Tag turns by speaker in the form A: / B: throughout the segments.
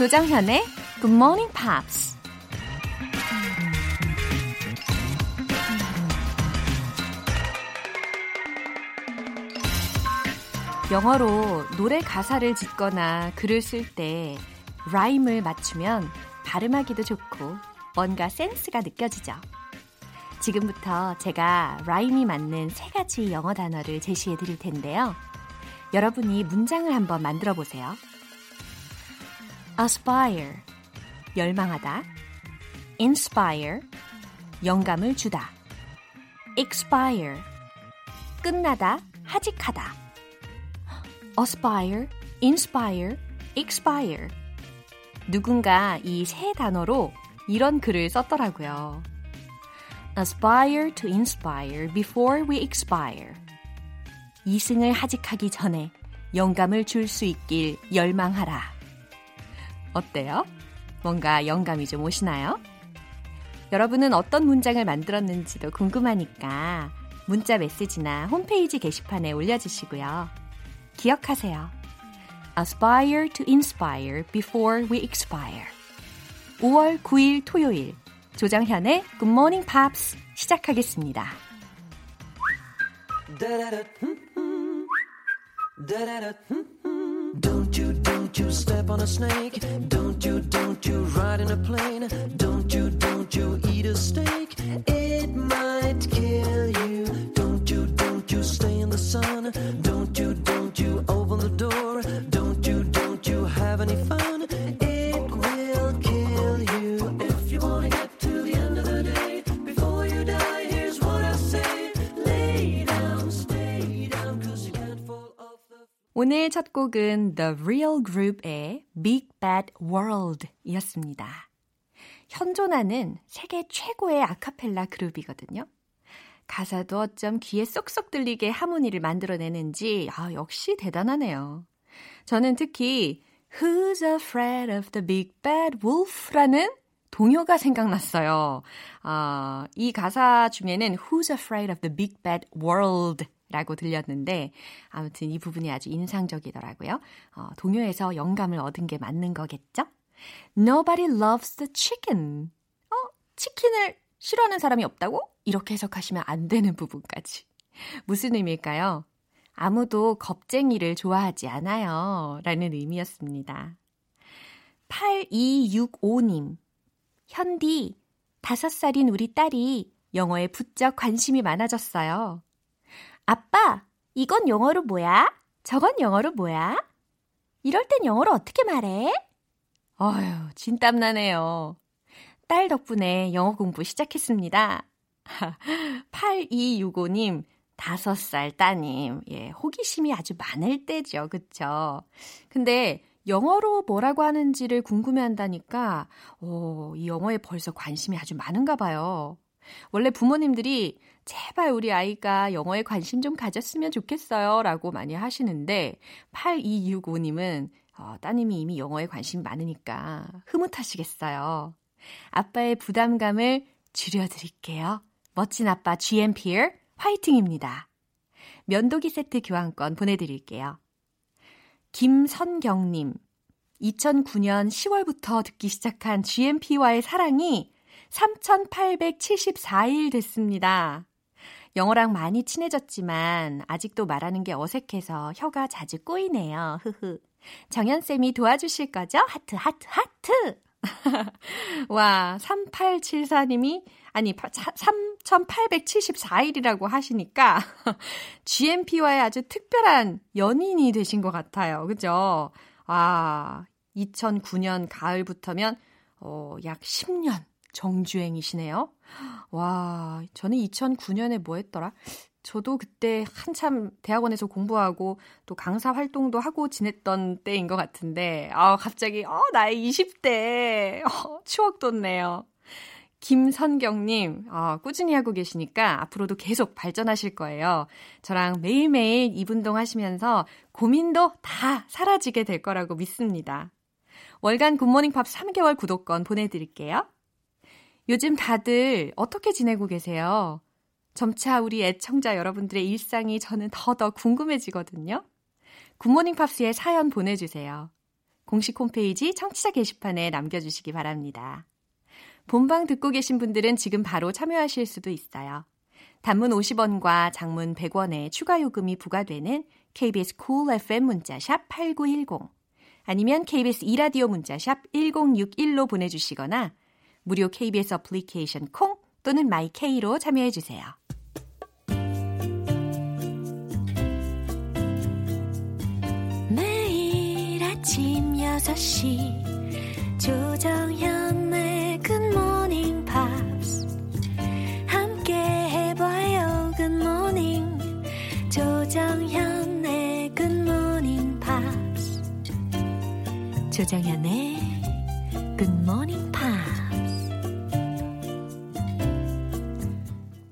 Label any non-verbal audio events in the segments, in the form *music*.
A: 조정현의 Good Morning Pops. 영어로 노래 가사를 짓거나 글을 쓸 때 rhyme을 맞추면 발음하기도 좋고 뭔가 센스가 느껴지죠. 지금부터 제가 rhyme이 맞는 세 가지 영어 단어를 제시해 드릴 텐데요. 여러분이 문장을 한번 만들어 보세요. Aspire 열망하다 inspire 영감을 주다 expire 끝나다 하직하다 aspire inspire expire 누군가 이 세 단어로 이런 글을 썼더라고요. aspire to inspire before we expire. 이승을 하직하기 전에 영감을 줄 수 있길 열망하라. 어때요? 뭔가 영감이 좀 오시나요? 여러분은 어떤 문장을 만들었는지도 궁금하니까 문자 메시지나 홈페이지 게시판에 올려주시고요. 기억하세요. Aspire to inspire before we expire. 5월 9일 토요일 조정현의 Good Morning Pops 시작하겠습니다. Step on a snake. Don't you, don't you ride in a plane. Don't you, don't you eat a steak. It might kill you. Don't you, don't you stay in the sun. Don't you, don't you open the door. Don't 오늘 첫 곡은 The Real Group의 Big Bad World 이었습니다. 현존하는 세계 최고의 아카펠라 그룹이거든요. 가사도 어쩜 귀에 쏙쏙 들리게 하모니를 만들어내는지 아, 역시 대단하네요. 저는 특히 Who's afraid of the big bad wolf라는 동요가 생각났어요. 아, 이 가사 중에는 Who's afraid of the big bad world 라고 들렸는데 아무튼 이 부분이 아주 인상적이더라고요. 어, 동요에서 영감을 얻은 게 맞는 거겠죠? Nobody loves the chicken. 어, 치킨을 싫어하는 사람이 없다고? 이렇게 해석하시면 안 되는 부분까지. 무슨 의미일까요? 아무도 겁쟁이를 좋아하지 않아요. 라는 의미였습니다. 8265님. 현디, 5살인 우리 딸이 영어에 부쩍 관심이 많아졌어요. 아빠, 이건 영어로 뭐야? 저건 영어로 뭐야? 이럴 땐 영어로 어떻게 말해? 어휴, 진땀 나네요. 딸 덕분에 영어 공부 시작했습니다. *laughs* 8265님, 5살 따님, 예, 호기심이 아주 많을 때죠. 그쵸? 근데 영어로 뭐라고 하는지를 궁금해 한다니까, 오, 이 영어에 벌써 관심이 아주 많은가 봐요. 원래 부모님들이 제발 우리 아이가 영어에 관심 좀 가졌으면 좋겠어요. 라고 많이 하시는데, 8265님은 어, 따님이 이미 영어에 관심이 많으니까 흐뭇하시겠어요. 아빠의 부담감을 줄여드릴게요. 멋진 아빠 GMPR 화이팅입니다. 면도기 세트 교환권 보내드릴게요. 김선경님, 2009년 10월부터 듣기 시작한 GMP와의 사랑이 3,874일 됐습니다. 영어랑 많이 친해졌지만 아직도 말하는 게 어색해서 혀가 자주 꼬이네요. 흐흐. 정연쌤이 도와주실 거죠? 하트, 하트, 하트! *laughs* 와, 3874님이, 아니, 3874일이라고 하시니까, *laughs* GMP와의 아주 특별한 연인이 되신 것 같아요. 그죠? 아, 2009년 가을부터면, 어, 약 10년 정주행이시네요. 와, 저는 2009년에 뭐 했더라? 저도 그때 한참 대학원에서 공부하고 또 강사 활동도 하고 지냈던 때인 것 같은데, 아, 갑자기, 어, 나의 20대, 어, 추억 돋네요. 김선경님, 어, 꾸준히 하고 계시니까 앞으로도 계속 발전하실 거예요. 저랑 매일매일 이분동 하시면서 고민도 다 사라지게 될 거라고 믿습니다. 월간 굿모닝 팝 3개월 구독권 보내드릴게요. 요즘 다들 어떻게 지내고 계세요? 점차 우리 애청자 여러분들의 일상이 저는 더더 궁금해지거든요. 굿모닝 팝스에 사연 보내주세요. 공식 홈페이지 청취자 게시판에 남겨주시기 바랍니다. 본방 듣고 계신 분들은 지금 바로 참여하실 수도 있어요. 단문 50원과 장문 100원의 추가 요금이 부과되는 KBS cool FM 문자샵 8910 아니면 KBS 이라디오 문자샵 1061로 보내주시거나 무료 KBS 어플리케이션 콩 또는 my K로 참여해 주세요.
B: 매일 아침 6시 조정현의 굿모닝 팝스 함께 해봐요 굿모닝 조정현의 굿모닝 팝스 조정현의 굿모닝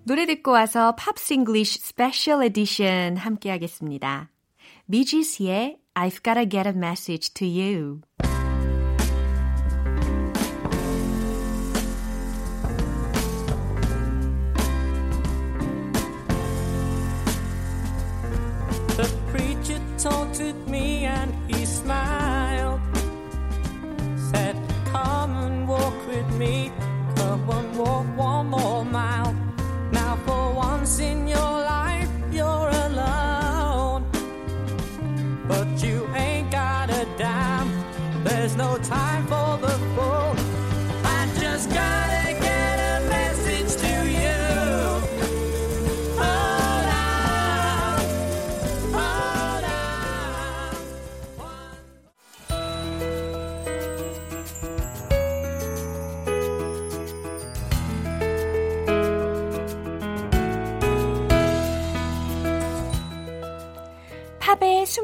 A: 노래 듣고 와서 Pops English Special Edition 함께 하겠습니다. 비지스의 I've gotta get a message to you.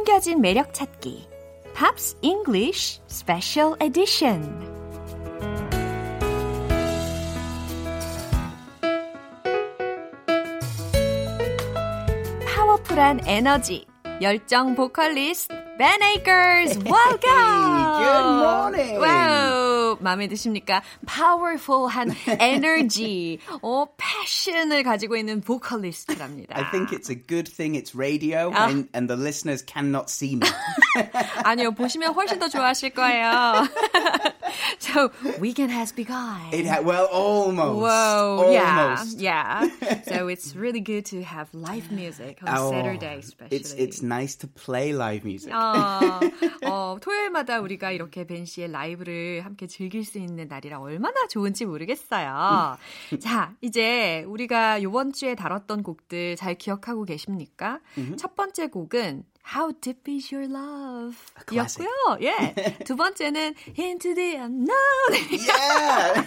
A: 숨겨진 매력 찾기. Pops English Special Edition. 파워풀한 에너지, 열정 보컬리스트 Ben Akers. Welcome.
C: Good morning.
A: 와 우, 마음에 드십니까? Powerful한 에너지, 어, 패션을 가지고 있는 보컬리스트랍니다.
C: I think it's a good thing it's radio and, and the listeners cannot see me.
A: 아니요, 보시면 훨씬 더 좋아하실 거예요. So, weekend has begun.
C: It ha- well, almost.
A: Whoa, yeah,
C: almost.
A: yeah. So it's really good to have live music on
C: Oh,
A: Saturday, especially.
C: It's it's nice to play live music.
A: 어, 어, 토요일마다 우리가 이렇게 벤 씨의 라이브를 함께 즐길 수 있는 날이라 얼마나 좋은지 모르겠어요. 자, 이제 우리가 요번 주에 다뤘던 곡들 잘 기억하고 계십니까? 첫 번째 곡은 How Deep Is Your Love
C: classic.
A: 였고요. 예. 두 번째는 Into the Unknown.
C: yeah,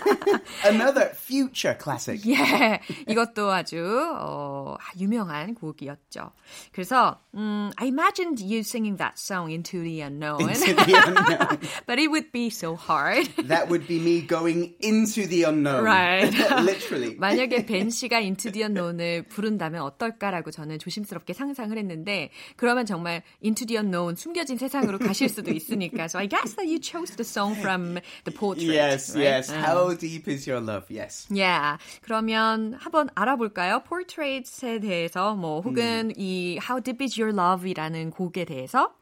C: another future classic.
A: 예, 이것도 아주 어, 유명한 곡이었죠. 그래서 음, I imagined you singing that song into the unknown,
C: Into the unknown.
A: but it would be so hard.
C: That would be me going into the unknown.
A: Right.
C: Literally.
A: 만약에 벤 씨가 Into the Unknown을 부른다면 어떨까라고 저는 조심스럽게 상상을 했는데 그러면 정말 Into the Unknown 숨겨진 세상으로 가실 수도 있으니까. So I guess that you chose the song from the portrait.
C: Yes,
A: right?
C: yes.
A: 음.
C: How deep is your love? Yes.
A: Yeah. 그러면 한번 알아볼까요? Portraits에 대해서 뭐 혹은
C: 음.
A: 이 How Deep Is Your Love이라는 곡에 대해서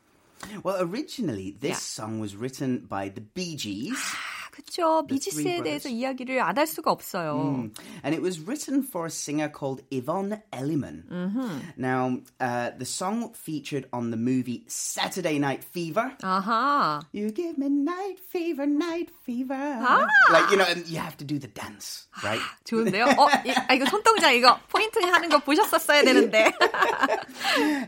C: Well, originally this
A: Yeah.
C: song was written by the Bee Gees.
A: 아, 그쵸. 비지스에 대해서. 이야기를 안 할 수가 없어요.
C: And it was written for a singer called Yvonne Elliman. Now, uh, the song featured on the movie Saturday Night Fever.
A: 아하.
C: You give me night fever, night fever. Like, you know, and you have to do the dance, right?
A: 좋은데요? 어, 이, 아, 이거 손동작 이거 포인트 하는 거 보셨었어야 되는데.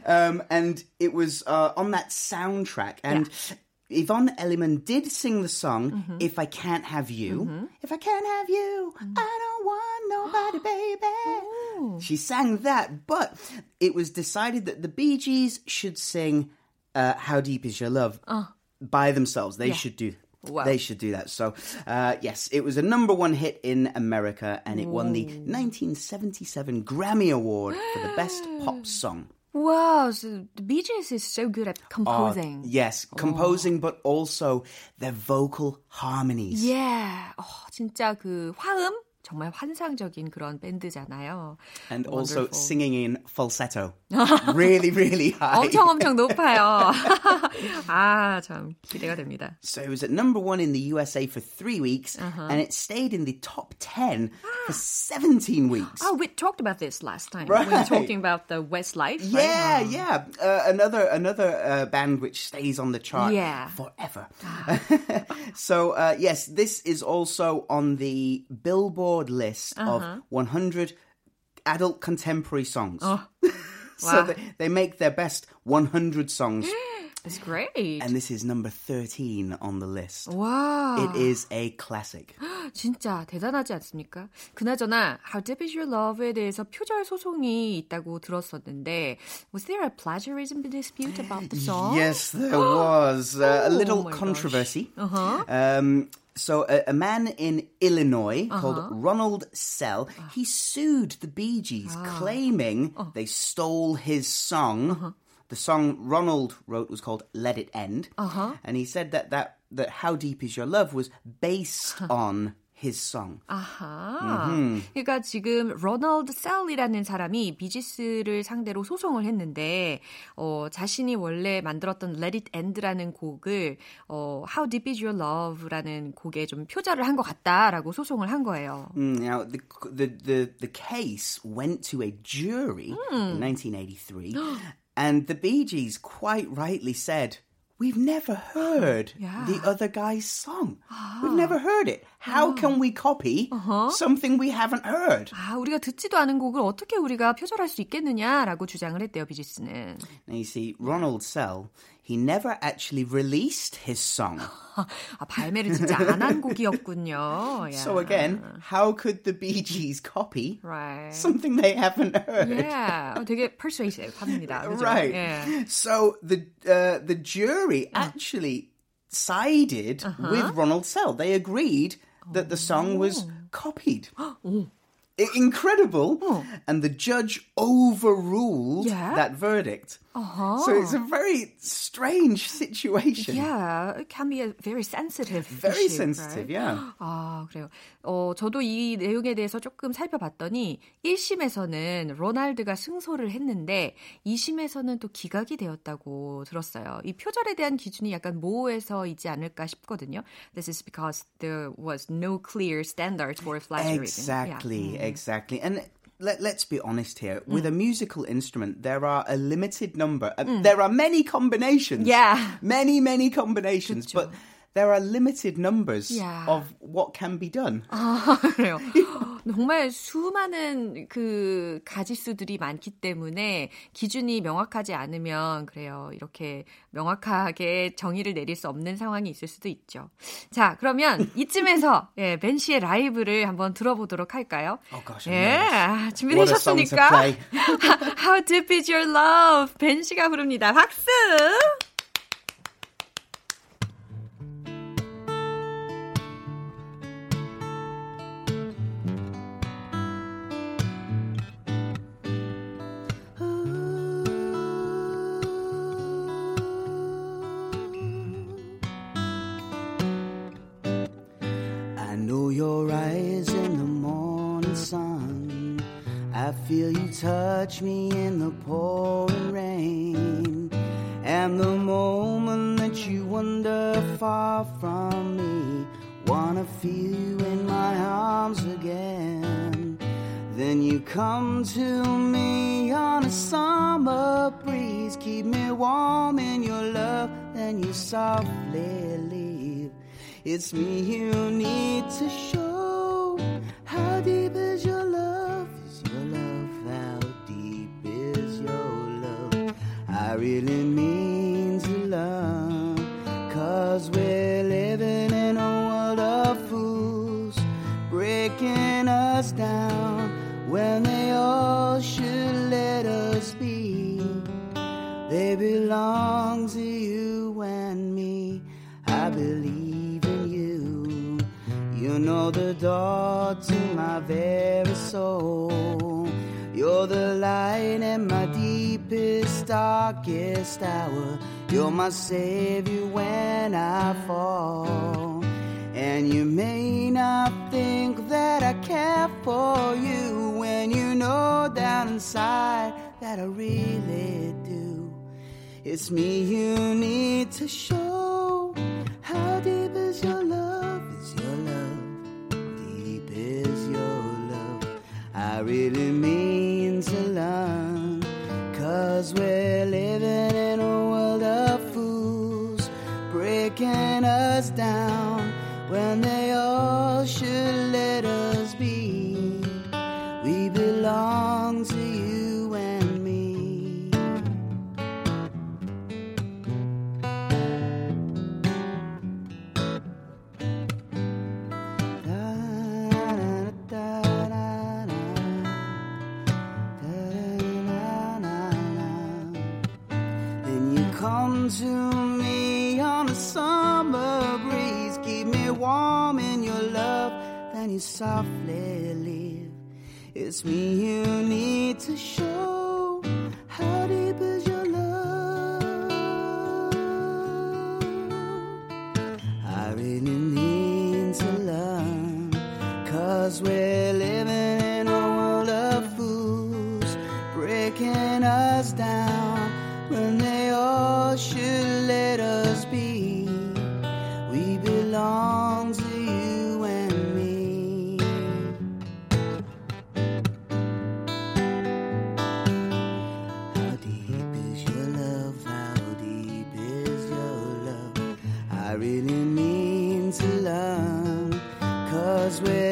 C: Um, and it was uh, on that soundtrack. And Yvonne Elliman did sing the song If I Can't Have You. If I can't have you, I don't want nobody, baby. She sang that, but it was decided that the Bee Gees should sing uh, How Deep Is Your Love by themselves. They should do.
A: Wow.
C: They should do that. So, uh, yes, it was a number one hit in America and it won the 1977 Grammy Award for the best pop song.
A: Wow, so the Bee Gees is so good at composing.
C: Yes, composing, but also their vocal harmonies.
A: Yeah. 어, 진짜 그 화음 정말 환상적인 그런 밴드잖아요.
C: And also
A: Wonderful.
C: singing in falsetto. *laughs* really, really high.
A: 엄청 엄청 *laughs* 높아요. *laughs* 아, 참 기대가 됩니다.
C: So it was at number one in the USA for three weeks,
A: Uh-huh.
C: and it stayed in the top 10 for 17 weeks.
A: Oh, we talked about this last time. We were
C: Right.
A: talking about the Westlife. right?
C: Yeah,
A: Oh.
C: yeah. Uh, another another uh, band which stays on the chart
A: Yeah.
C: forever. so uh, yes, this is also on the Billboard list
A: Uh-huh.
C: of 100 adult contemporary songs. *laughs* so
A: Wow.
C: they, they make their best 100 songs,
A: It's great.
C: and this is number 13 on the list.
A: 와,
C: It is a classic. *gasps*
A: 진짜 대단하지 않습니까? 그나저나 How Deep Is Your Love에 대해서 표절 소송이 있다고 들었었는데 Was there a plagiarism dispute about the song?
C: Yes, *gasps* there was uh, a
A: Oh
C: little
A: my gosh.
C: controversy.
A: Uh-huh.
C: Um, so, a, a man in Illinois
A: Uh-huh.
C: called Ronald Sell, he sued the Bee Gees,
A: Ah.
C: claiming
A: Oh.
C: they stole his song.
A: Uh-huh.
C: The song Ronald wrote was called "Let It End,"
A: Uh-huh.
C: and he said that that that "How Deep Is Your Love" was based on his song.
A: 아하. 그러니까 지금 로널드 셀이라는 사람이 비지스를 상대로 소송을 했는데 어, 자신이 원래 만들었던 Let It End라는 곡을 어, How Deep Is Your Love라는 곡에 좀 표절을 한 것 같다라고 소송을 한 거예요.
C: Mm, Now, the, the the the case went to a jury
A: Hmm.
C: in 1983, and the Bee Gees quite rightly said, "We've never heard *gasps*
A: Yeah.
C: the other guy's song. We've never heard it. How can we copy something we haven't heard?"
A: 아, 우리가 듣지도 않은 곡을 어떻게 우리가 표절할 수 있겠느냐라고 주장을 했대요, 비지스는.
C: Now you see, Ronald Sell, he never actually released his song. *laughs*
A: 아, 발매를 진짜 안 한 곡이었군요. Yeah.
C: So again, how could the Bee Gees copy
A: right.
C: something they haven't heard?
A: Yeah. 어, 되게 persuasive 합니다. *laughs* 그죠?
C: Right.
A: 예.
C: So the uh, the jury actually sided with Ronald Sell. They agreed that the song was copied. *gasps* I- Incredible. And the judge overruled
A: Yeah.
C: that verdict. So it's a very strange situation.
A: Yeah, it can be a very sensitive
C: Very
A: issue,
C: sensitive,
A: right?
C: yeah.
A: 아, 그래요. 어, 저도 이 내용에 대해서 조금 살펴봤더니 1심에서는 로날드가 승소를 했는데 2심에서는 또 기각이 되었다고 들었어요. 이 표절에 대한 기준이 약간 모호해서이지 않을까 싶거든요. This is because there was no clear standard for plagiarism.
C: Exactly,
A: Yeah.
C: exactly. And let, let's be honest here. With a musical instrument, there are a limited number. uh, There are many combinations.
A: Yeah.
C: Many, many combinations. But there are limited numbers
A: Yeah.
C: of what can be done.
A: 아, *laughs* 그래요. 정말 수많은 그 가지수들이 많기 때문에 기준이 명확하지 않으면 그래요. 이렇게 명확하게 정의를 내릴 수 없는 상황이 있을 수도 있죠. 자, 그러면 *laughs* 이쯤에서 예, 벤 씨의 라이브를 한번 들어보도록 할까요?
C: Oh gosh,
A: 예. 아, 준비되셨습니까? *laughs* How deep is your love? 벤 씨가 부릅니다. 박수!
C: Touch me in the pouring rain. And the moment that you wander far from me, wanna feel you in my arms again. Then you come to me on a summer breeze, keep me warm in your love, then you softly leave. It's me you need to show. How deep is your really means love. Cause we're living in a world of fools, breaking us down when they all should let us be. They belong to you and me. I believe in you. You know the door to my very soul. You're the light in my deepest, darkest hour. You're my savior when I fall. And you may not think that I care for you when you know down inside that I really do. It's me you need to show. How deep is your love? Is your love? Deep is your love. I really mean to learn. Cause we're living in a world of fools, breaking us down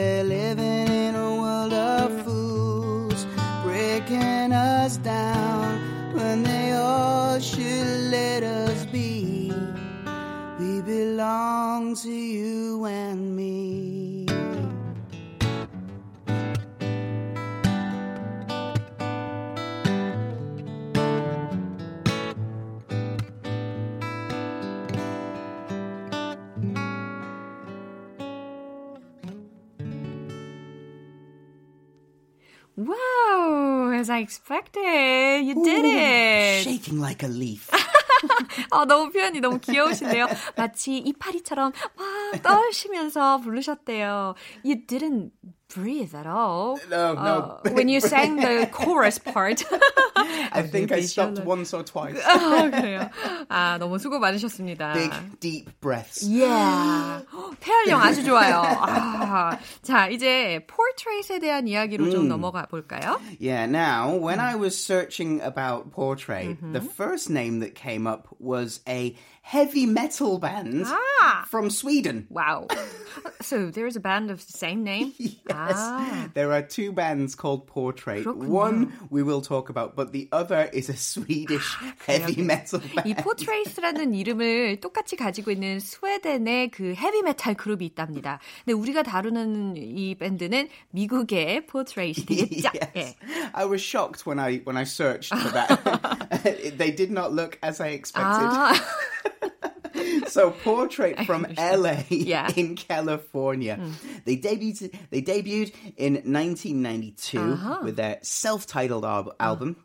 C: we're living in a world of fools, breaking us down when they all should let us be. We belong to you and me.
A: As I expected. You did it.
C: Shaking like a leaf.
A: 아, 너무 표현이 너무 귀여우신데요. 마치 이파리처럼 막 떨시면서 부르셨대요. You didn't breathe at all.
C: No, no.
A: Uh, when you sang the chorus part. *laughs*
C: I think I stopped once or twice.
A: 아, *laughs* 그래요. 아, 너무 수고 많으셨습니다.
C: Big, deep breaths.
A: Yeah. *gasps* 폐활량 아주 좋아요. 아, 자, 이제 portrait에 대한 이야기로 좀 넘어가 볼까요?
C: Yeah, now, when I was searching about Portrait, the first name that came up was a heavy metal band
A: Ah.
C: from Sweden.
A: Wow. *laughs* So there's a band of the same name? *laughs*
C: Yes.
A: Ah.
C: There are two bands called Portrait.
A: 그렇군요.
C: One we will talk about, but the other is a Swedish heavy metal *laughs* band.
A: 이 포트레이스라는 이름을 똑같이 가지고 있는 스웨덴의 그 헤비메탈 그룹이 있답니다. 근데 우리가 다루는 이 밴드는 미국의 포트레이스 되겠죠?
C: Yes.
A: 예.
C: I was shocked when I when I searched for that. they did not look as I expected.
A: 아,
C: so portrait *laughs* from LA
A: Yeah. *laughs*
C: in California. Hmm. They debuted they debuted in 1992 uh-huh. with their self-titled al- hmm. album.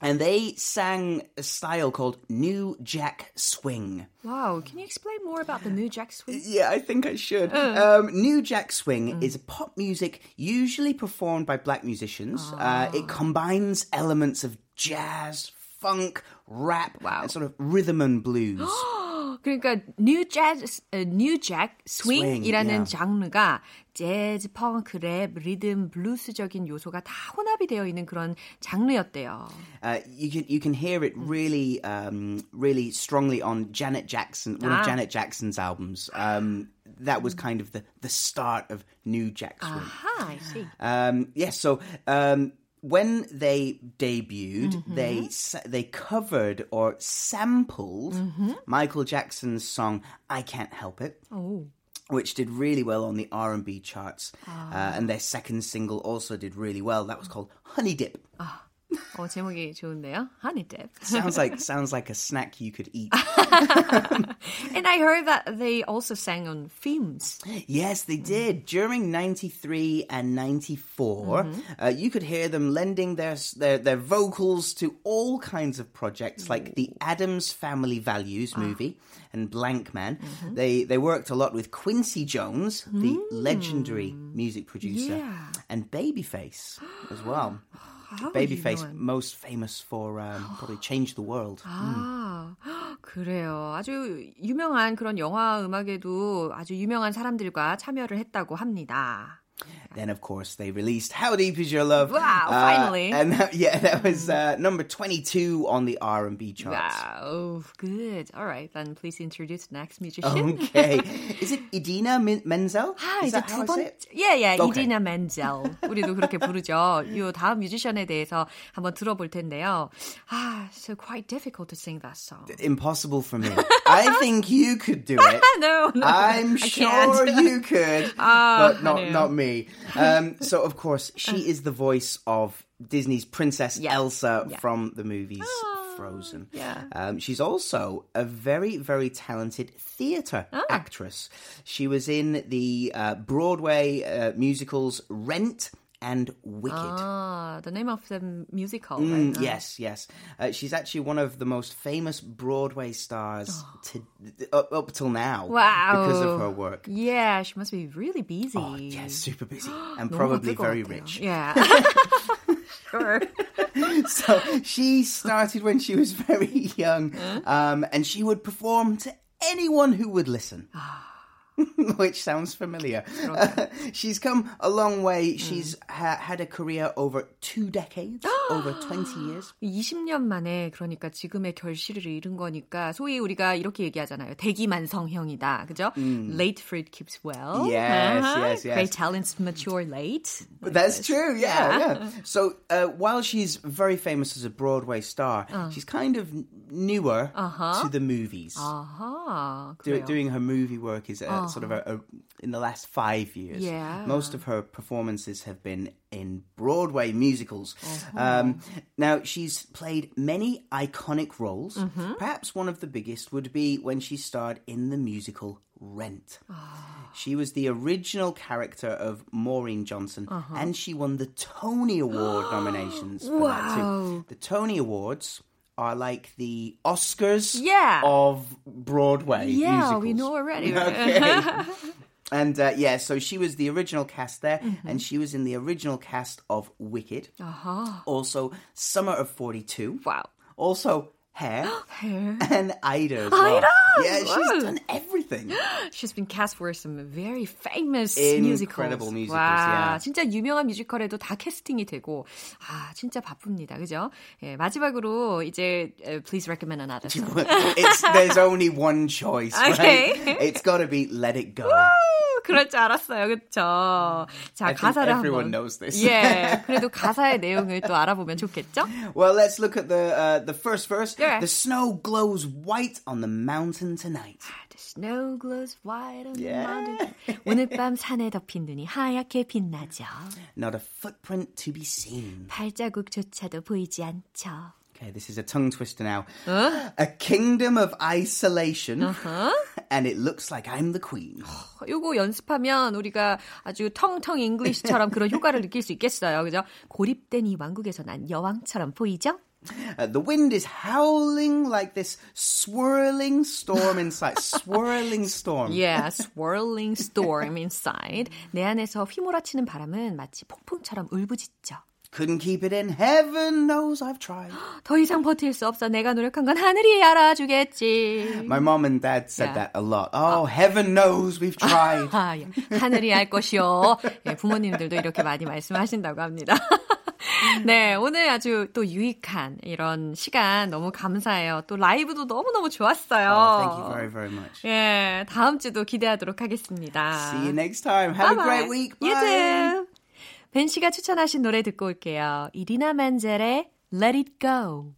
C: And they sang a style called New Jack Swing.
A: wow. Can you explain more about the New Jack Swing?
C: Yeah, I think I should. Uh. Um, New Jack Swing hmm. is pop music usually performed by black musicians. Uh, ah. it combines elements of jazz, funk, rap,
A: Wow.
C: and sort of rhythm and blues. *gasps*
A: 그러니까 New Jazz, 어, New Jack
C: Swing,
A: Swing이라는
C: yeah.
A: 장르가 재즈, 펑크, 랩, 리듬, 블루스적인 요소가 다 혼합이 되어 있는 그런 장르였대요.
C: Uh, you can you can hear it really um, really strongly on Janet Jackson, one
A: Ah.
C: of Janet Jackson's albums. Um, that was kind of the the start of New Jack Swing.
A: Aha, I see.
C: Um, yes, so um, when they debuted, mm-hmm. they sa- they covered or sampled mm-hmm. Michael Jackson's song "I Can't Help It."
A: 오.
C: Which did really well on the R and B charts, ah. uh, and their second single also did really well. That was called "Honey Dip." Ah.
A: 어, 제목이 좋은데요. Honey dip.
C: Sounds like sounds like a snack you could eat. *laughs*
A: And I heard that they also sang on films.
C: Yes, they did. During 93 and 94, uh, you could hear them lending their, their their vocals to all kinds of projects like the Adams Family Values movie and Blank Man. They they worked a lot with Quincy Jones, the legendary music producer,
A: Yeah.
C: and Babyface as well. *gasps*
A: 아,
C: Babyface,
A: 유명한.
C: most famous for um, probably Change the World.
A: 아, 그래요. 아주 유명한 그런 영화 음악에도 아주 유명한 사람들과 참여를 했다고 합니다.
C: Then, of course, they released "How Deep Is Your Love."
A: Wow,
C: Uh,
A: finally.
C: and that, *laughs* yeah, that was uh, number twenty-two on the R and B charts.
A: Wow, good. All right, then please introduce the next musician.
C: Okay, *laughs* is it Idina Men- Menzel?
A: 아,
C: is
A: 이제
C: that how
A: 두
C: I say
A: 번,
C: it?
A: 예, 예,
C: Okay.
A: 이디나 맨젤. 우리도 그렇게 부르죠. 이 다음 뮤지션에 대해서 한번 들어볼 텐데요. 아, so quite difficult to sing that song.
C: Impossible for me. I *laughs* think you could do it.
A: no, no,
C: I'm
A: I
C: sure
A: can't.
C: you could,
A: Ah,
C: but not
A: I know.
C: not me. Um, *laughs* so of course she is the voice of Disney's Princess
A: Yeah.
C: Elsa
A: Yeah.
C: from the movies Frozen.
A: yeah.
C: Um, she's also a very very talented theatre actress. She was in the uh, Broadway uh, musicals Rent and Wicked.
A: Ah, the name of the musical.
C: Mm,
A: right? Ah.
C: Yes, yes. Uh, she's actually one of the most famous Broadway stars oh. *gasps* to, up, up till now.
A: Wow.
C: Because of her work.
A: Yeah, she must be really busy.
C: Oh, yeah, super busy. *gasps* and probably very rich.
A: Yeah. *laughs* *laughs* sure. *laughs*
C: so she started when she was very young, um, and she would perform to anyone who would listen. Ah. *laughs* Which sounds familiar. *laughs* she's come a long way. She's ha- had a career over two decades, *gasps* over 20 years.
A: 20년 만에 그러니까 지금의 결실을 잃은 거니까 소위 우리가 이렇게 얘기하잖아요. 대기만성형이다. 그죠? Late fruit keeps well.
C: Yes,
A: Uh-huh.
C: yes, yes.
A: Great talents mature late.
C: But That's true, yeah, yeah. So uh, while she's very famous as a Broadway star, she's kind of n- newer to the movies.
A: 아하.
C: Do,
A: 그래요.
C: doing her movie work is sort of oh. a, a, in the last five years.
A: Yeah.
C: Most of her performances have been in Broadway musicals. Uh-huh. Um, now, she's played many iconic roles. Mm-hmm. Perhaps one of the biggest would be when she starred in the musical Rent. Ah. She was the original character of Maureen Johnson, uh-huh. and she won the Tony Award *gasps* nominations for that too. The Tony Awards are like the Oscars
A: Yeah.
C: of Broadway
A: Yeah,
C: musicals.
A: we know already. *laughs*
C: Okay. *laughs* and uh, yeah, so she was the original cast there,
A: Mm-hmm.
C: and she was in the original cast of Wicked.
A: Uh-huh.
C: Also, Summer of 42.
A: Wow.
C: Also, Hair. *gasps*
A: Hair.
C: And Ida as well.
A: Ida!
C: Yeah, she's
A: Wow.
C: done everything. *gasps*
A: She's been cast for some very famous
C: Incredible
A: musicals.
C: musicals,
A: 와,
C: yeah.
A: 진짜 유명한 뮤지컬에도 다 캐스팅이 되고, 아, 진짜 바쁩니다. 그죠? 예, 마지막으로 이제 uh, please recommend another song.
C: it's, there's only one choice, right? *laughs*
A: Okay.
C: It's got to be Let It Go.
A: 그럴 줄 알았어요. 그쵸? 자,
C: I think
A: 가사를
C: everyone
A: 한번.
C: knows this.
A: 예, *laughs* 그래도 가사의 내용을 또 알아보면 좋겠죠?
C: Well, let's look at the uh, the first verse.
A: Yeah.
C: The snow glows white on the mountain tonight.
A: The snow glows white on
C: Yeah.
A: the mountain. 오늘 밤 산에 덮인 눈이 하얗게 빛나죠.
C: Not a footprint to be seen.
A: 발자국조차도 보이지 않죠.
C: Okay, this is a tongue twister now. A kingdom of isolation, And it looks like I'm the queen.
A: 요거 연습하면 우리가 아주 텅텅 잉글리시처럼 그런 효과를 느낄 수 있겠어요. 그죠? 고립된 이 왕국에서 난 여왕처럼 보이죠?
C: Uh, the wind is howling like this swirling storm inside. swirling storm.
A: Yeah, swirling storm inside. 내 안에서 휘몰아치는 바람은 마치 폭풍처럼 울부짖죠.
C: Couldn't keep it in. Heaven knows I've tried.
A: 더 이상 버틸 수 없어. 내가 노력한 건 하늘이 알아주겠지.
C: My mom and dad said
A: Yeah.
C: that a lot. Oh, heaven knows we've tried.
A: 아, 예. 하늘이 알 것이요. 예, 부모님들도 이렇게 많이 말씀하신다고 합니다. 네, 오늘 아주 또 유익한 이런 시간 너무 감사해요. 또 라이브도 너무너무 좋았어요.
C: Oh, thank you very, very much.
A: 예, 다음 주도 기대하도록 하겠습니다.
C: See you next time. Have a great week. Bye.
A: You too. 벤 씨가 추천하신 노래 듣고 올게요. 이리나 만젤의 Let It Go.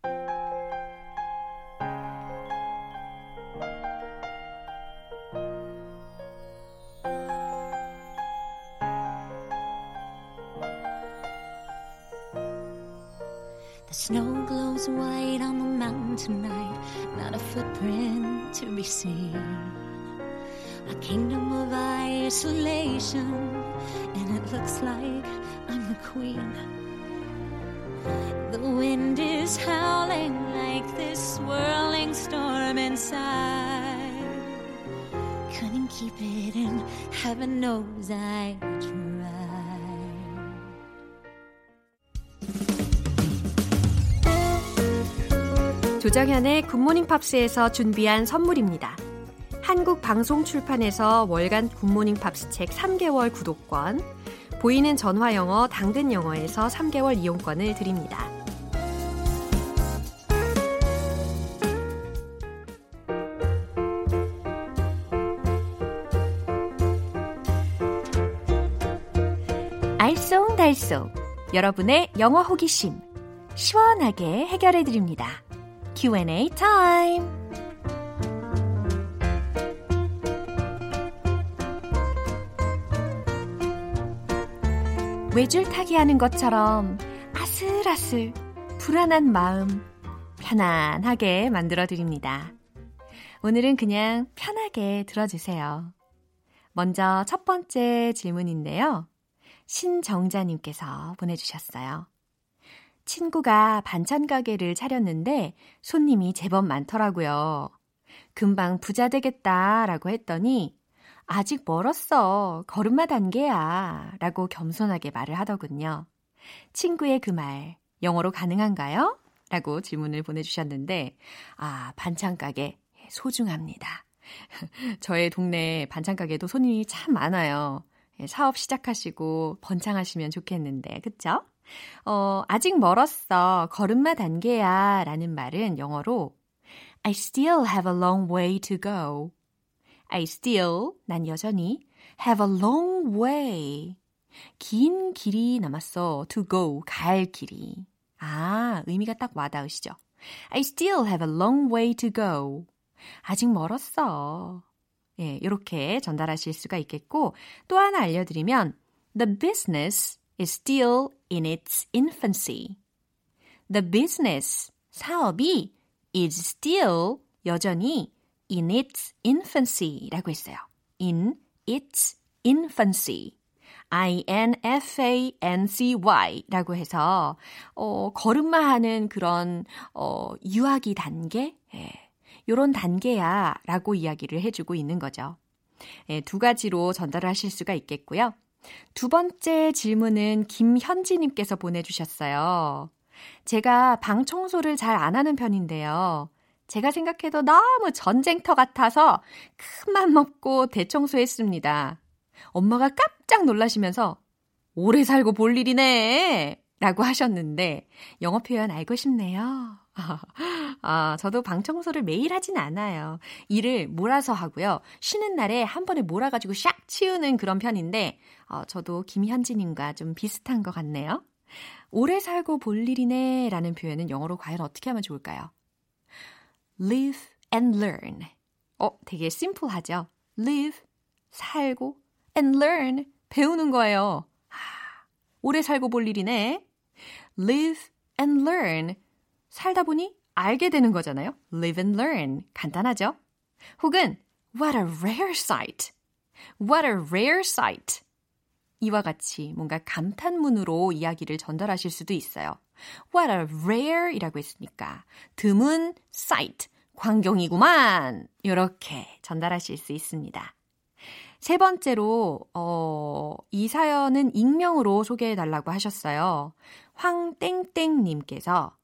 B: The snow glows white on the mountain tonight, not a footprint to be seen. A kingdom of isolation, and it looks like I'm the queen. The wind is howling like this swirling storm inside. Couldn't keep it in, heaven knows I tried.
A: 조정현의 굿모닝 팝스에서 준비한 선물입니다. 한국 방송 출판에서 월간 굿모닝 팝스 책 3개월 구독권, 보이는 전화 영어 당근 영어에서 3개월 이용권을 드립니다. 알쏭달쏭 여러분의 영어 호기심 시원하게 해결해 드립니다. Q&A 타임. 외줄타기 하는 것처럼 아슬아슬 불안한 마음 편안하게 만들어 드립니다. 오늘은 그냥 편하게 들어주세요. 먼저 첫 번째 질문인데요. 신정자님께서 보내주셨어요. 친구가 반찬 가게를 차렸는데 손님이 제법 많더라고요. 금방 부자 되겠다라고 했더니 아직 멀었어. 걸음마 단계야. 라고 겸손하게 말을 하더군요. 친구의 그 말, 영어로 가능한가요? 라고 질문을 보내주셨는데, 아, 반찬가게 소중합니다. *laughs* 저의 동네 반찬가게도 손님이 참 많아요. 예, 사업 시작하시고 번창하시면 좋겠는데, 그쵸? 어, 아직 멀었어. 걸음마 단계야. 라는 말은 영어로 I still have a long way to go. I still, 난 여전히 have a long way. 긴 길이 남았어. to go, 갈 길이. 아, 의미가 딱 와닿으시죠? I still have a long way to go. 아직 멀었어. 예, 이렇게 전달하실 수가 있겠고, 또 하나 알려드리면, the business is still in its infancy. The business, 사업이 is still, 여전히 in its infancy라고 했어요. in its infancy. I-N-F-A-N-C-Y 라고 해서, 어, 걸음마 하는 그런, 어, 유아기 단계? 예, 요런 단계야 라고 이야기를 해주고 있는 거죠. 예, 두 가지로 전달하실 수가 있겠고요. 두 번째 질문은 김현지님께서 보내주셨어요. 제가 방 청소를 잘 안 하는 편인데요. 제가 생각해도 너무 전쟁터 같아서 큰맘 먹고 대청소했습니다. 엄마가 깜짝 놀라시면서 오래 살고 볼 일이네! 라고 하셨는데 영어 표현 알고 싶네요. *laughs* 아, 저도 방 청소를 매일 하진 않아요. 일을 몰아서 하고요. 쉬는 날에 한 번에 몰아가지고 샥 치우는 그런 편인데, 어, 저도 김현지님과 좀 비슷한 것 같네요. 오래 살고 볼 일이네 라는 표현은 영어로 과연 어떻게 하면 좋을까요? Live and learn. 어, 되게 심플하죠? live, 살고, and learn, 배우는 거예요. 아, 오래 살고 볼 일이네. live and learn. 살다 보니 알게 되는 거잖아요. live and learn. 간단하죠? 혹은 what a rare sight. what a rare sight. 이와 같이 뭔가 감탄문으로 이야기를 전달하실 수도 있어요. What a rare 이라고 했으니까 드문 sight, 광경이구만. 이렇게 전달하실 수 있습니다. 세 번째로, 어, 이 사연은 익명으로 소개해달라고 하셨어요. 황땡땡님께서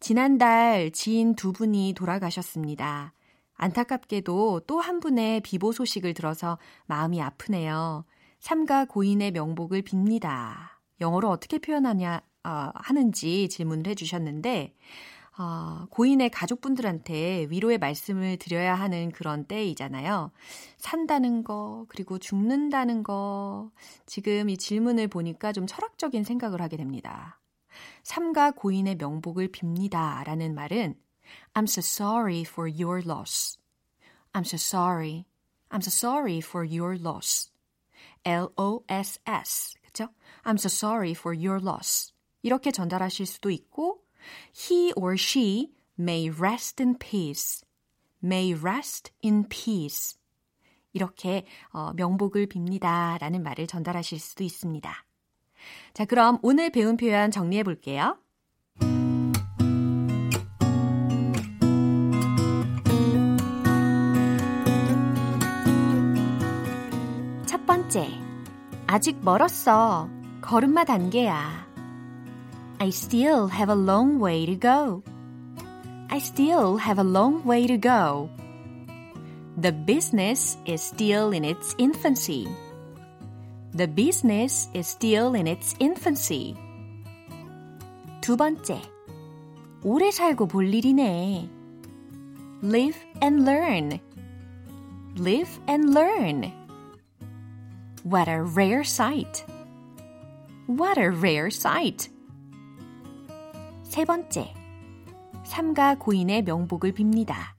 A: 지난달 지인 두 분이 돌아가셨습니다. 안타깝게도 또 한 분의 비보 소식을 들어서 마음이 아프네요. 삼가 고인의 명복을 빕니다. 영어로 어떻게 표현하냐 어, 하는지 질문을 해주셨는데 어, 고인의 가족분들한테 위로의 말씀을 드려야 하는 그런 때이잖아요. 산다는 거 그리고 죽는다는 거 지금 이 질문을 보니까 좀 철학적인 생각을 하게 됩니다. 삼가 고인의 명복을 빕니다. 라는 말은 I'm so sorry for your loss. I'm so sorry. I'm so sorry for your loss. L-O-S-S. 그쵸? I'm so sorry for your loss. 이렇게 전달하실 수도 있고, He or she may rest in peace. may rest in peace. 이렇게 어, 명복을 빕니다. 라는 말을 전달하실 수도 있습니다. 자, 그럼 오늘 배운 표현 정리해 볼게요. 번째, 아직 멀었어. 걸음마 단계야. I still have a long way to go. I still have a long way to go. The business is still in its infancy. The business is still in its infancy. 두 번째. 오래 살고 볼 일이네. Live and learn. Live and learn. What a rare sight. What a rare sight. 세 번째. 삼가 고인의 명복을 빕니다.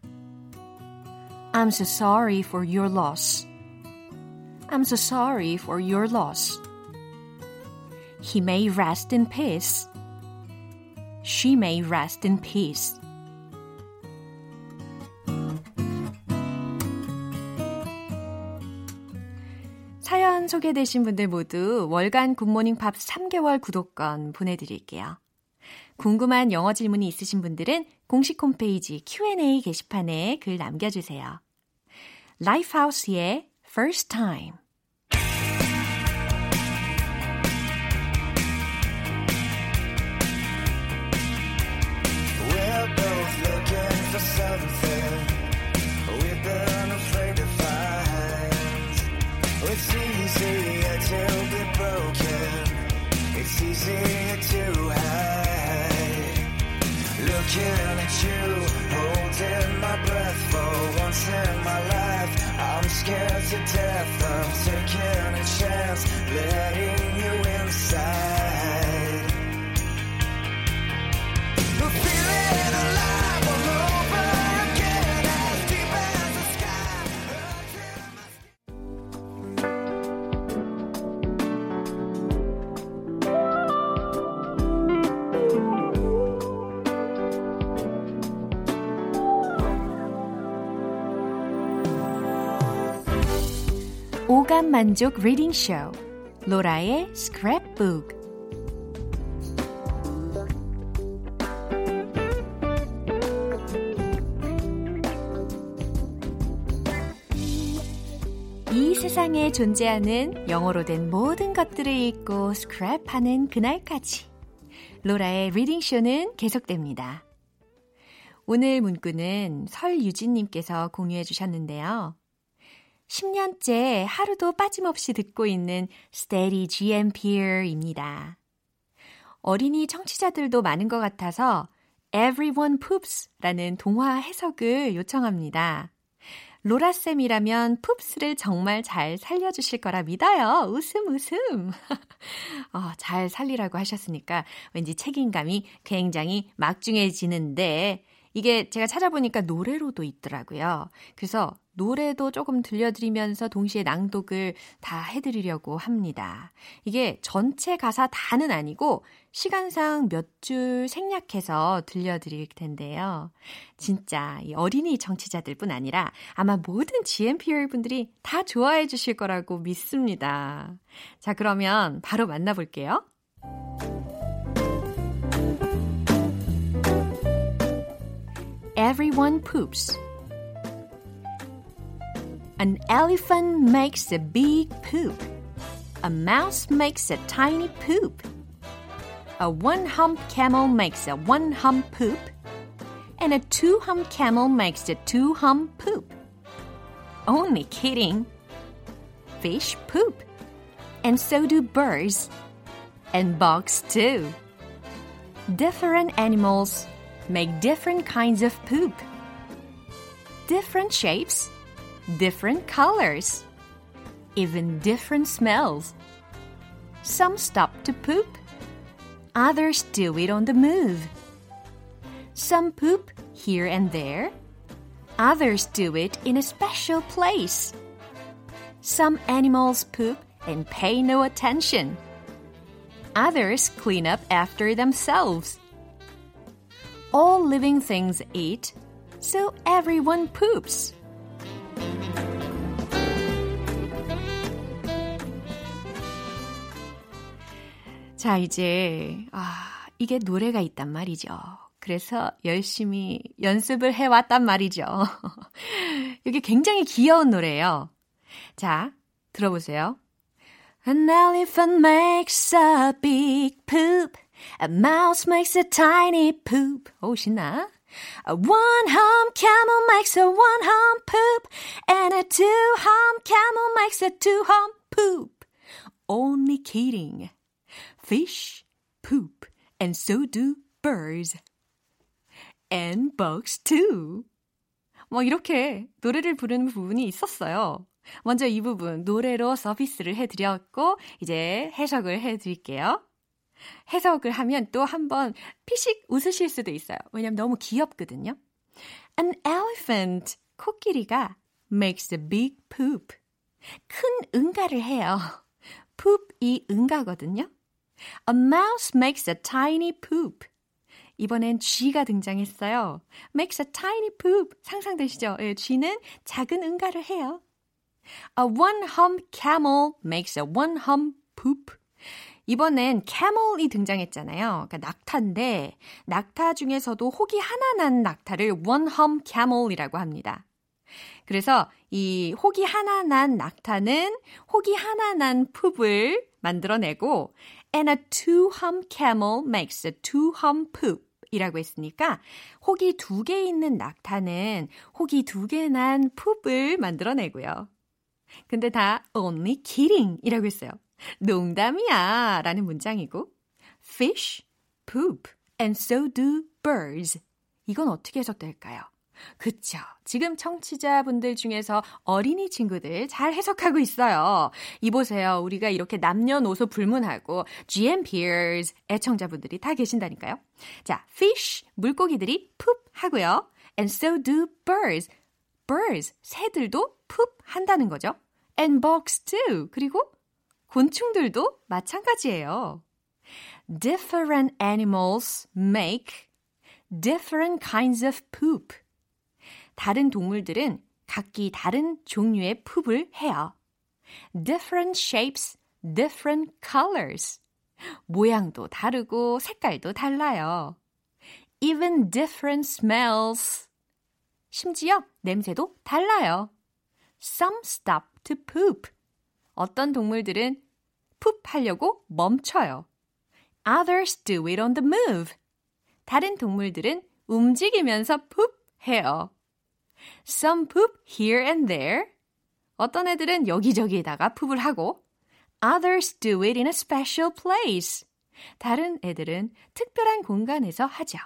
A: I'm so sorry for your loss. I'm so sorry for your loss. He may rest in peace. She may rest in peace. 사연 소개되신 분들 모두 월간 굿모닝 팝 3개월 구독권 보내드릴게요. 궁금한 영어 질문이 있으신 분들은 공식 홈페이지 Q&A 게시판에 글 남겨주세요. 라이프하우스의 First Time
D: easier to be broken. It's easier to hide. Looking at you, holding my breath for once in my life. I'm scared to death of taking a chance, letting you inside.
A: 오감 만족 reading 쇼 로라의 스크랩북 이 세상에 존재하는 영어로 된 모든 것들을 읽고 스크랩하는 그날까지 로라의 reading 쇼는 계속됩니다. 오늘 문구는 설유진님께서 공유해 주셨는데요. 10년째 하루도 빠짐없이 듣고 있는 Steady GMPR입니다. 어린이 청취자들도 많은 것 같아서 Everyone Poops 라는 동화 해석을 요청합니다. 로라쌤이라면 풋스를 정말 잘 살려주실 거라 믿어요. 웃음, 웃음. *laughs* 어, 잘 살리라고 하셨으니까 왠지 책임감이 굉장히 막중해지는데 이게 제가 찾아보니까 노래로도 있더라고요. 그래서 노래도 조금 들려드리면서 동시에 낭독을 다 해드리려고 합니다. 이게 전체 가사 다는 아니고 시간상 몇 줄 생략해서 들려드릴 텐데요. 진짜 이 어린이 정치자들 뿐 아니라 아마 모든 GMPR 분들이 다 좋아해 주실 거라고 믿습니다. 자, 그러면 바로 만나볼게요. Everyone poops. An elephant makes a big poop. A mouse makes a tiny poop. A one hump camel makes a one hump poop. And a two hump camel makes a two hump poop. Only kidding. Fish poop. And so do birds. And bugs too. Different animals make different kinds of poop. Different shapes, different colors, even different smells. Some stop to poop, others do it on the move. Some poop here and there, others do it in a special place. Some animals poop and pay no attention. Others clean up after themselves. All living things eat, so everyone poops. 자, 이제, 아, 이게 노래가 있단 말이죠. 그래서 열심히 연습을 해왔단 말이죠. 이게 굉장히 귀여운 노래예요. 자, 들어보세요. An elephant makes a big poop. A mouse makes a tiny poop. 오, 신나. A one-hump camel makes a one-hump poop. And a two-hump camel makes a two-hump poop. Only kidding. Fish poop. And so do birds. And bugs too. 뭐 이렇게 노래를 부르는 부분이 있었어요. 먼저 이 부분 노래로 서비스를 해드렸고 이제 해석을 해드릴게요. 해석을 하면 또 한번 피식 웃으실 수도 있어요. 왜냐면 너무 귀엽거든요. An elephant, 코끼리가 makes a big poop. 큰 응가를 해요. poop이 응가거든요. A mouse makes a tiny poop. 이번엔 쥐가 등장했어요. makes a tiny poop. 상상되시죠? 예, 쥐는 작은 응가를 해요. A one-hump camel makes a one-hump poop. 이번엔 camel이 등장했잖아요. 그러니까 낙타인데 낙타 중에서도 혹이 하나 난 낙타를 one-hump camel이라고 합니다. 그래서 이 혹이 하나 난 낙타는 혹이 하나 난 풋을 만들어내고 and a two-hump camel makes a two-hump poop. 이라고 했으니까 혹이 두 개 있는 낙타는 혹이 두 개 난 풋을 만들어내고요. 근데 다 only kidding 이라고 했어요. 농담이야 라는 문장이고 fish, poop, and so do birds. 이건 어떻게 해석될까요? 그쵸. 지금 청취자분들 중에서 어린이 친구들 잘 해석하고 있어요. 이보세요. 우리가 이렇게 남녀노소 불문하고 GM peers 애청자분들이 다 계신다니까요. 자, fish, 물고기들이 poop 하고요. And so do birds. birds, 새들도 poop 한다는 거죠. And bugs too. 그리고 곤충들도 마찬가지예요. Different animals make different kinds of poop. 다른 동물들은 각기 다른 종류의 풋을 해요. Different shapes, different colors. 모양도 다르고 색깔도 달라요. Even different smells. 심지어 냄새도 달라요. Some stop to poop. 어떤 동물들은 푸 하려고 멈춰요. Others do it on the move. 다른 동물들은 움직이면서 푸 해요. Some poop here and there. 어떤 애들은 여기저기에다가 푸을 하고 Others do it in a special place. 다른 애들은 특별한 공간에서 하죠.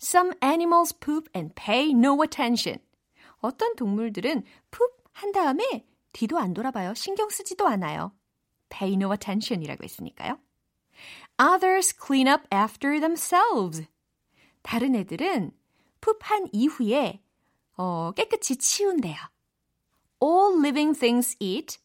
A: Some animals poop and pay no attention. 어떤 동물들은 푸한 다음에 뒤도 안 돌아봐요. 신경 쓰지도 않아요. pay no attention이라고 했으니까요. Others clean up after themselves. 다른 애들은 푸한 이후에 어, 깨끗이 치운대요. All living things eat.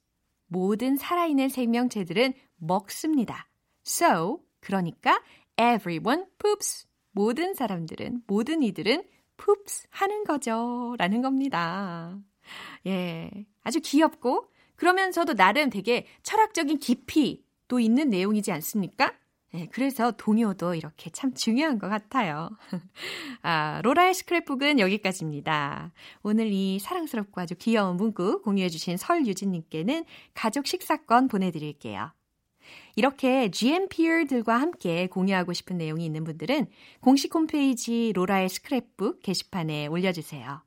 A: 모든 살아있는 생명체들은 먹습니다. So, 그러니까 everyone poops. 모든 사람들은, 모든 이들은 poops 하는 거죠. 라는 겁니다. 예. 아주 귀엽고, 그러면서도 나름 되게 철학적인 깊이도 있는 내용이지 않습니까? 네, 그래서 동요도 이렇게 참 중요한 것 같아요. *laughs* 아, 로라의 스크랩북은 여기까지입니다. 오늘 이 사랑스럽고 아주 귀여운 문구 공유해주신 설유진님께는 가족 식사권 보내드릴게요. 이렇게 GMPR들과 함께 공유하고 싶은 내용이 있는 분들은 공식 홈페이지 로라의 스크랩북 게시판에 올려주세요.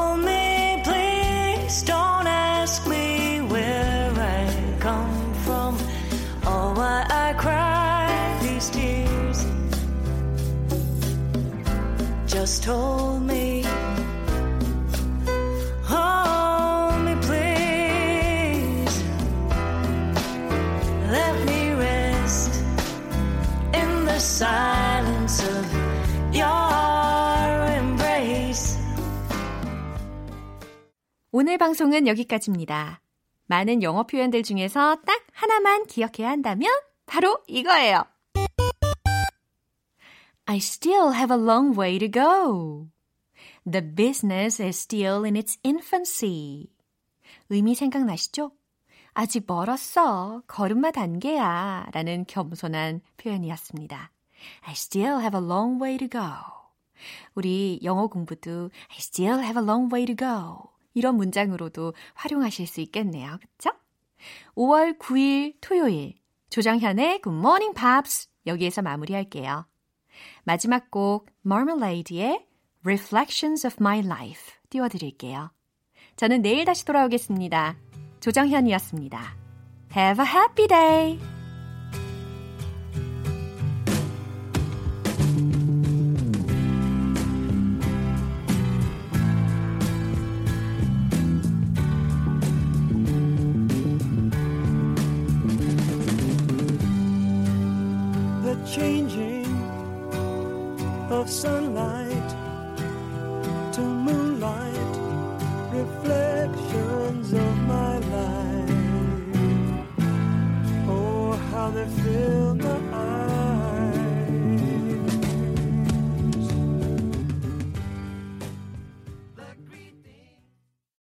D: Just hold me. Hold me, please. Let me rest in
E: silence of your embrace.
A: 오늘 방송은 여기까지입니다. 많은 영어 표현들 중에서 딱 하나만 기억해야 한다면 바로 이거예요. I still have a long way to go. The business is still in its infancy. 의미 생각나시죠? 아직 멀었어. 걸음마 단계야. 라는 겸손한 표현이었습니다. I still have a long way to go. 우리 영어 공부도 I still have a long way to go. 이런 문장으로도 활용하실 수 있겠네요. 그쵸? 5월 9일 토요일 조정현의 Good Morning Pops 여기에서 마무리할게요. 마지막 곡 Marmalade의 Reflections of My Life 띄워드릴게요. 저는 내일 다시 돌아오겠습니다. 조정현이었습니다. Have a happy day!
F: Of